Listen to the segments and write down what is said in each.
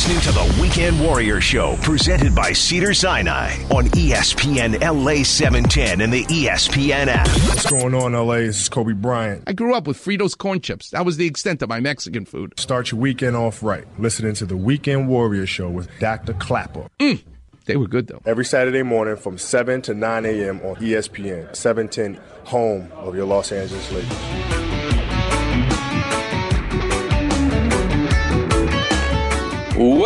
listening to the Weekend Warrior Show, presented by Cedars-Sinai on ESPN LA 710 and the ESPN app. What's going on, LA? This is Kobe Bryant. I grew up with Fritos corn chips. That was the extent of my Mexican food. Start your weekend off right. Listening to the Weekend Warrior Show with Dr. Klapper. Mm, they were good though. Every Saturday morning from 7 to 9 a.m. on ESPN 710, home of your Los Angeles Lakers.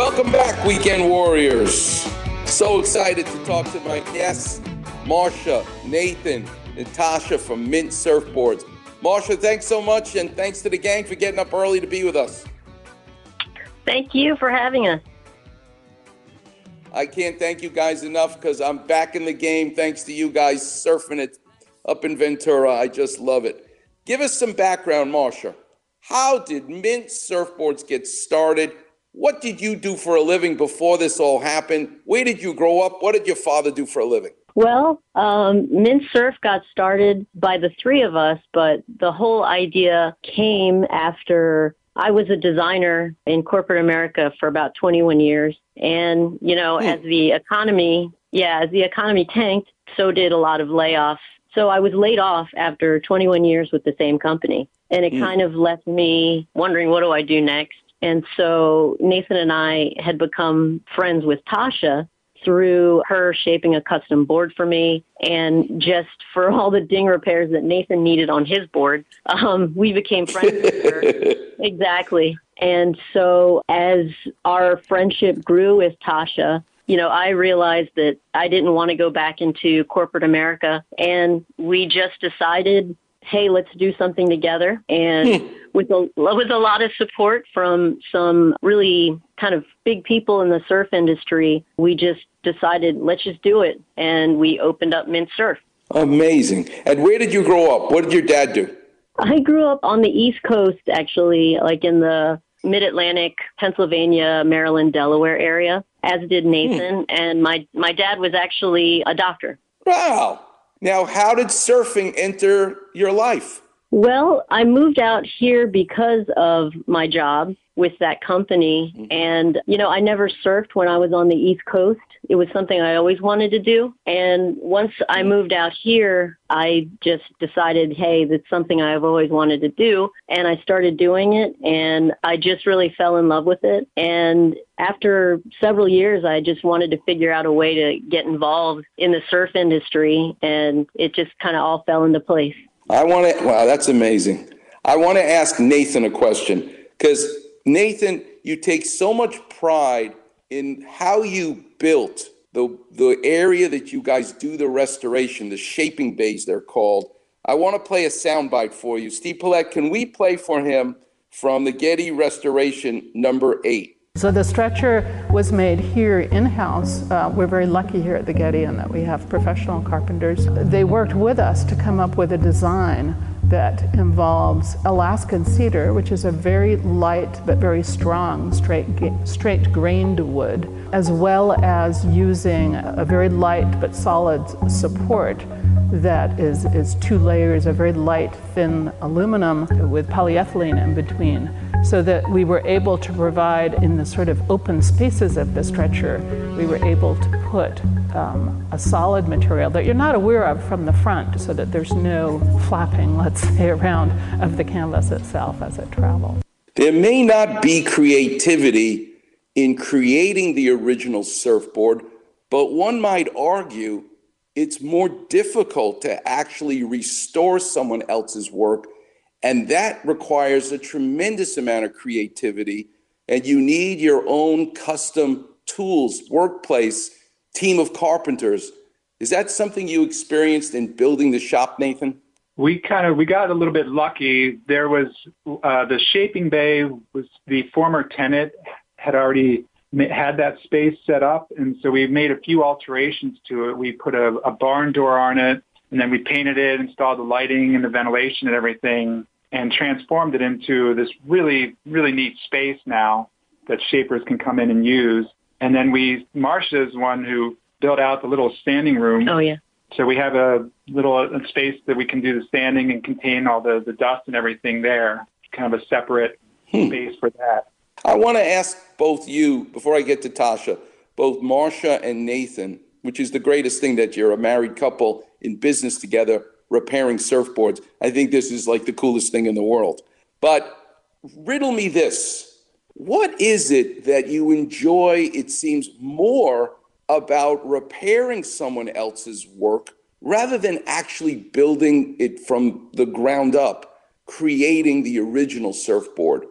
Welcome back, Weekend Warriors. So excited to talk to my guests, Marsha, Nathan, Natasha from Mint Surfboards. Marsha, thanks so much, and thanks to the gang for getting up early to be with us. Thank you for having us. I can't thank you guys enough because I'm back in the game thanks to you guys surfing it up in Ventura. I just love it. Give us some background, Marsha. How did Mint Surfboards get started? What did you do for a living before this all happened? Where did you grow up? What did your father do for a living? Well, um, Mint Surf got started by the three of us, but the whole idea came after I was a designer in corporate America for about 21 years. And, you know, as the economy, yeah, as the economy tanked, so did a lot of layoffs. So I was laid off after 21 years with the same company. And it kind of left me wondering, what do I do next? And so Nathan and I had become friends with Tasha through her shaping a custom board for me and just for all the ding repairs that Nathan needed on his board. Um, we became friends with her. Exactly. And so as our friendship grew with Tasha, you know, I realized that I didn't want to go back into corporate America. And we just decided, hey, let's do something together. And hmm. with a, with a lot of support from some really kind of big people in the surf industry, we just decided, let's just do it. And we opened up Mint Surf. Amazing. And where did you grow up? What did your dad do? I grew up on the East Coast, actually, like in the mid Atlantic, Pennsylvania, Maryland, Delaware area, as did hmm. Nathan. And my, my dad was actually a doctor. Wow. Now, how did surfing enter your life? Well, I moved out here because of my job with that company. Mm-hmm. And, you know, I never surfed when I was on the East Coast. It was something I always wanted to do. And once I mm-hmm. moved out here, I just decided, hey, that's something I've always wanted to do. And I started doing it and I just really fell in love with it. And after several years, I just wanted to figure out a way to get involved in the surf industry. And it just kind of all fell into place. I want to, wow, that's amazing. I want to ask Nathan a question because Nathan, you take so much pride in how you built the, the area that you guys do the restoration, the shaping bays, they're called. I want to play a soundbite for you. Steve Paulette, can we play for him from the Getty Restoration number eight? So the stretcher was made here in-house. Uh, we're very lucky here at the Getty in that we have professional carpenters. They worked with us to come up with a design that involves Alaskan cedar, which is a very light but very strong straight, straight grained wood, as well as using a very light but solid support that is, is two layers of very light, thin aluminum with polyethylene in between so that we were able to provide in the sort of open spaces of the stretcher, we were able to put um, a solid material that you're not aware of from the front so that there's no flapping, let's say, around of the canvas itself as it travels. There may not be creativity in creating the original surfboard, but one might argue it's more difficult to actually restore someone else's work and that requires a tremendous amount of creativity. And you need your own custom tools, workplace, team of carpenters. Is that something you experienced in building the shop, Nathan? We kind of we got a little bit lucky. There was uh, the shaping bay was the former tenant had already had that space set up, and so we made a few alterations to it. We put a, a barn door on it, and then we painted it, installed the lighting and the ventilation and everything and transformed it into this really, really neat space now that shapers can come in and use. And then we, Marsha is one who built out the little standing room. Oh, yeah. So we have a little a space that we can do the standing and contain all the, the dust and everything there, kind of a separate Hmm. space for that. I want to ask both you, before I get to Tasha, both Marsha and Nathan, which is the greatest thing that you're a married couple in business together repairing surfboards. I think this is like the coolest thing in the world. But riddle me this what is it that you enjoy, it seems, more about repairing someone else's work rather than actually building it from the ground up, creating the original surfboard?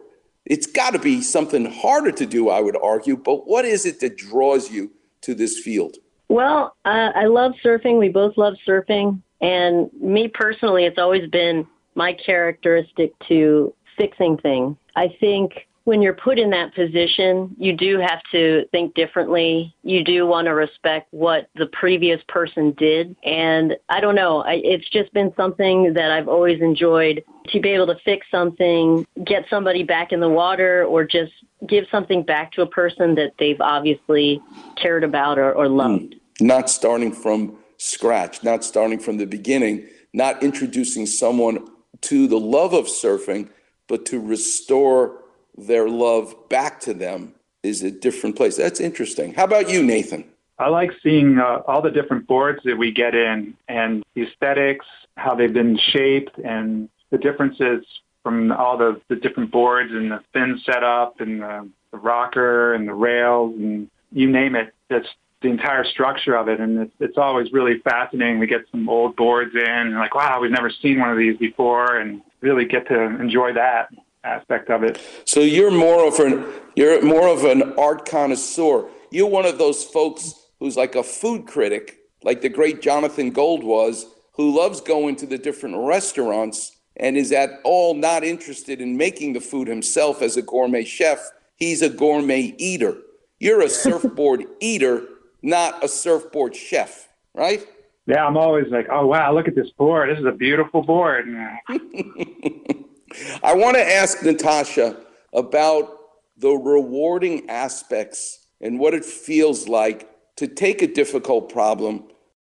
It's got to be something harder to do, I would argue, but what is it that draws you to this field? Well, uh, I love surfing. We both love surfing. And me personally, it's always been my characteristic to fixing things. I think when you're put in that position, you do have to think differently. You do want to respect what the previous person did. And I don't know, I, it's just been something that I've always enjoyed to be able to fix something, get somebody back in the water, or just give something back to a person that they've obviously cared about or, or loved. Hmm. Not starting from scratch, not starting from the beginning, not introducing someone to the love of surfing, but to restore their love back to them is a different place. That's interesting. How about you, Nathan? I like seeing uh, all the different boards that we get in and the aesthetics, how they've been shaped, and the differences from all the, the different boards and the fin setup and the, the rocker and the rails and you name it. That's the entire structure of it. And it's, it's always really fascinating. We get some old boards in and like, wow, we've never seen one of these before and really get to enjoy that aspect of it. So you're more of an you're more of an art connoisseur. You're one of those folks who's like a food critic, like the great Jonathan Gold was, who loves going to the different restaurants and is at all not interested in making the food himself as a gourmet chef. He's a gourmet eater. You're a surfboard eater, not a surfboard chef, right? Yeah, I'm always like, oh wow, look at this board. This is a beautiful board. I want to ask Natasha about the rewarding aspects and what it feels like to take a difficult problem